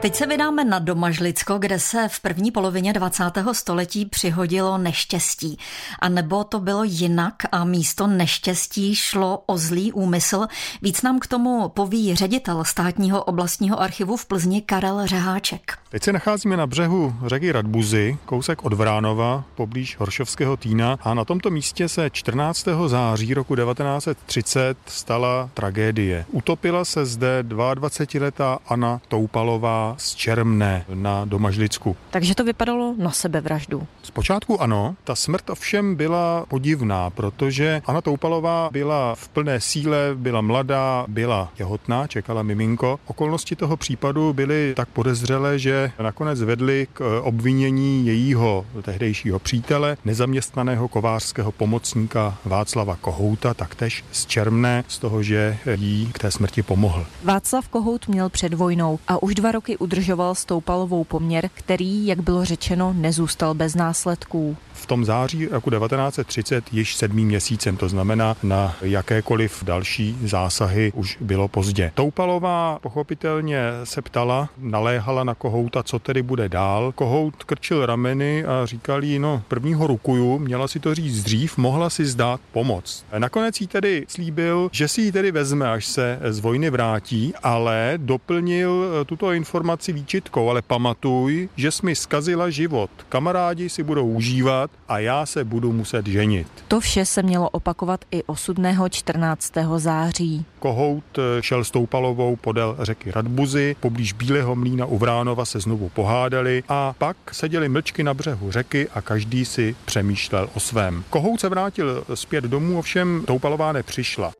Teď se vydáme na Domažlicko, kde se v první polovině 20. století přihodilo neštěstí. A nebo to bylo jinak a místo neštěstí šlo o zlý úmysl. Víc nám k tomu poví ředitel státního oblastního archivu v Plzni Karel Řeháček. Teď se nacházíme na břehu řeky Radbuzy, kousek od Vránova, poblíž Horšovského týna a na tomto místě se 14. září roku 1930 stala tragédie. Utopila se zde 22-letá Anna Toupalová z Čermné na Domažlicku. Takže to vypadalo na sebevraždu. Zpočátku ano, ta smrt ovšem byla podivná, protože Anna Toupalová byla v plné síle, byla mladá, byla těhotná, čekala miminko. Okolnosti toho případu byly tak podezřelé, že nakonec vedly k obvinění jejího tehdejšího přítele, nezaměstnaného kovářského pomocníka Václava Kohouta, taktéž z Čermné, z toho, že jí k té smrti pomohl. Václav Kohout měl před vojnou a už dva roky udržoval s Toupalovou poměr, který, jak bylo řečeno, nezůstal bez následků v tom září roku 1930 již sedmým měsícem, to znamená na jakékoliv další zásahy už bylo pozdě. Toupalová pochopitelně se ptala, naléhala na Kohouta, co tedy bude dál. Kohout krčil rameny a říkal jí, no prvního rukuju, měla si to říct dřív, mohla si zdát pomoc. Nakonec jí tedy slíbil, že si ji tedy vezme, až se z vojny vrátí, ale doplnil tuto informaci výčitkou, ale pamatuj, že jsi mi zkazila život. Kamarádi si budou užívat, a já se budu muset ženit. To vše se mělo opakovat i osudného 14. září. Kohout šel s Toupalovou podél řeky Radbuzy, poblíž Bílého mlína u Vránova se znovu pohádali a pak seděli mlčky na břehu řeky a každý si přemýšlel o svém. Kohout se vrátil zpět domů, ovšem Toupalová nepřišla.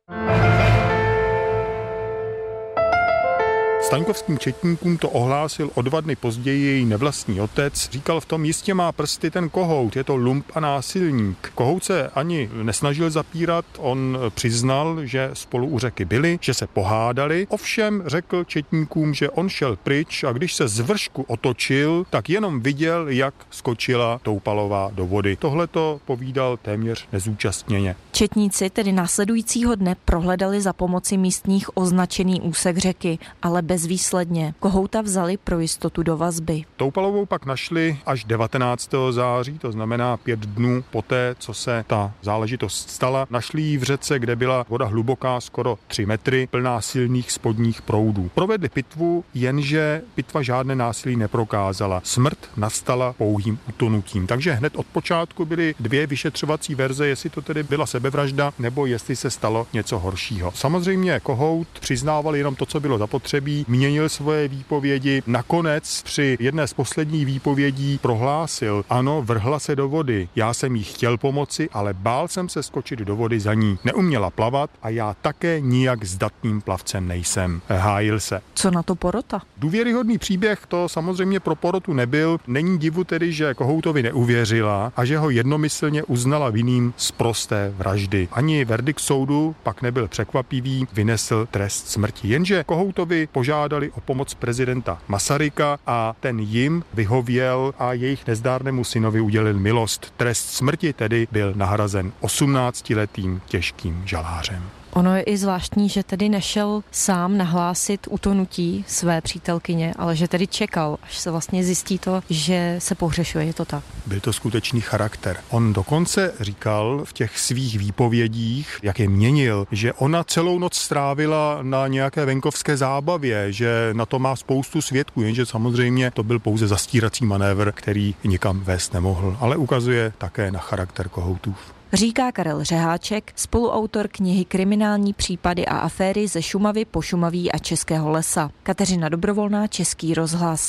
Staňkovským četníkům to ohlásil o dva dny později její nevlastní otec. Říkal v tom jistě má prsty ten kohout, je to lump a násilník. Kohout se ani nesnažil zapírat, on přiznal, že spolu u řeky byli, že se pohádali. Ovšem řekl četníkům, že on šel pryč a když se z vršku otočil, tak jenom viděl, jak skočila Toupalová do vody. Tohle to povídal téměř nezúčastněně. Četníci tedy následujícího dne prohledali za pomoci místních označený úsek řeky, ale bezvýsledně. Kohouta vzali pro jistotu do vazby. Toupalovou pak našli až 19. září, to znamená pět dnů poté, co se ta záležitost stala. Našli ji v řece, kde byla voda hluboká skoro 3 metry, plná silných spodních proudů. Provedli pitvu, jenže pitva žádné násilí neprokázala. Smrt nastala pouhým utonutím. Takže hned od počátku byly dvě vyšetřovací verze, jestli to tedy byla sebevražda nebo jestli se stalo něco horšího. Samozřejmě Kohout přiznával jenom to, co bylo zapotřebí, měnil svoje výpovědi. Nakonec při jedné z posledních výpovědí prohlásil, ano, vrhla se do vody. Já jsem jí chtěl pomoci, ale bál jsem se skočit do vody za ní. Neuměla plavat a já také nijak zdatným plavcem nejsem. Hájil se. Co na to porota? Důvěryhodný příběh to samozřejmě pro porotu nebyl. Není divu tedy, že Kohoutovi neuvěřila a že ho jednomyslně uznala vinným z prosté vraždy. Ani verdikt soudu pak nebyl překvapivý, vynesl trest smrti. Jenže Kohoutovi požádal požádali o pomoc prezidenta Masaryka a ten jim vyhověl a jejich nezdárnému synovi udělil milost. Trest smrti tedy byl nahrazen 18-letým těžkým žalářem. Ono je i zvláštní, že tedy nešel sám nahlásit utonutí své přítelkyně, ale že tedy čekal, až se vlastně zjistí to, že se pohřešuje. Je to tak? Byl to skutečný charakter. On dokonce říkal v těch svých výpovědích, jak je měnil, že ona celou noc strávila na nějaké venkovské zábavě, že na to má spoustu svědků, jenže samozřejmě to byl pouze zastírací manévr, který nikam vést nemohl, ale ukazuje také na charakter kohoutů říká Karel Řeháček, spoluautor knihy Kriminální případy a aféry ze Šumavy, Pošumaví a Českého lesa. Kateřina Dobrovolná, Český rozhlas.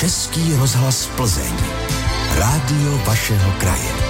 Český rozhlas Plzeň. Rádio vašeho kraje.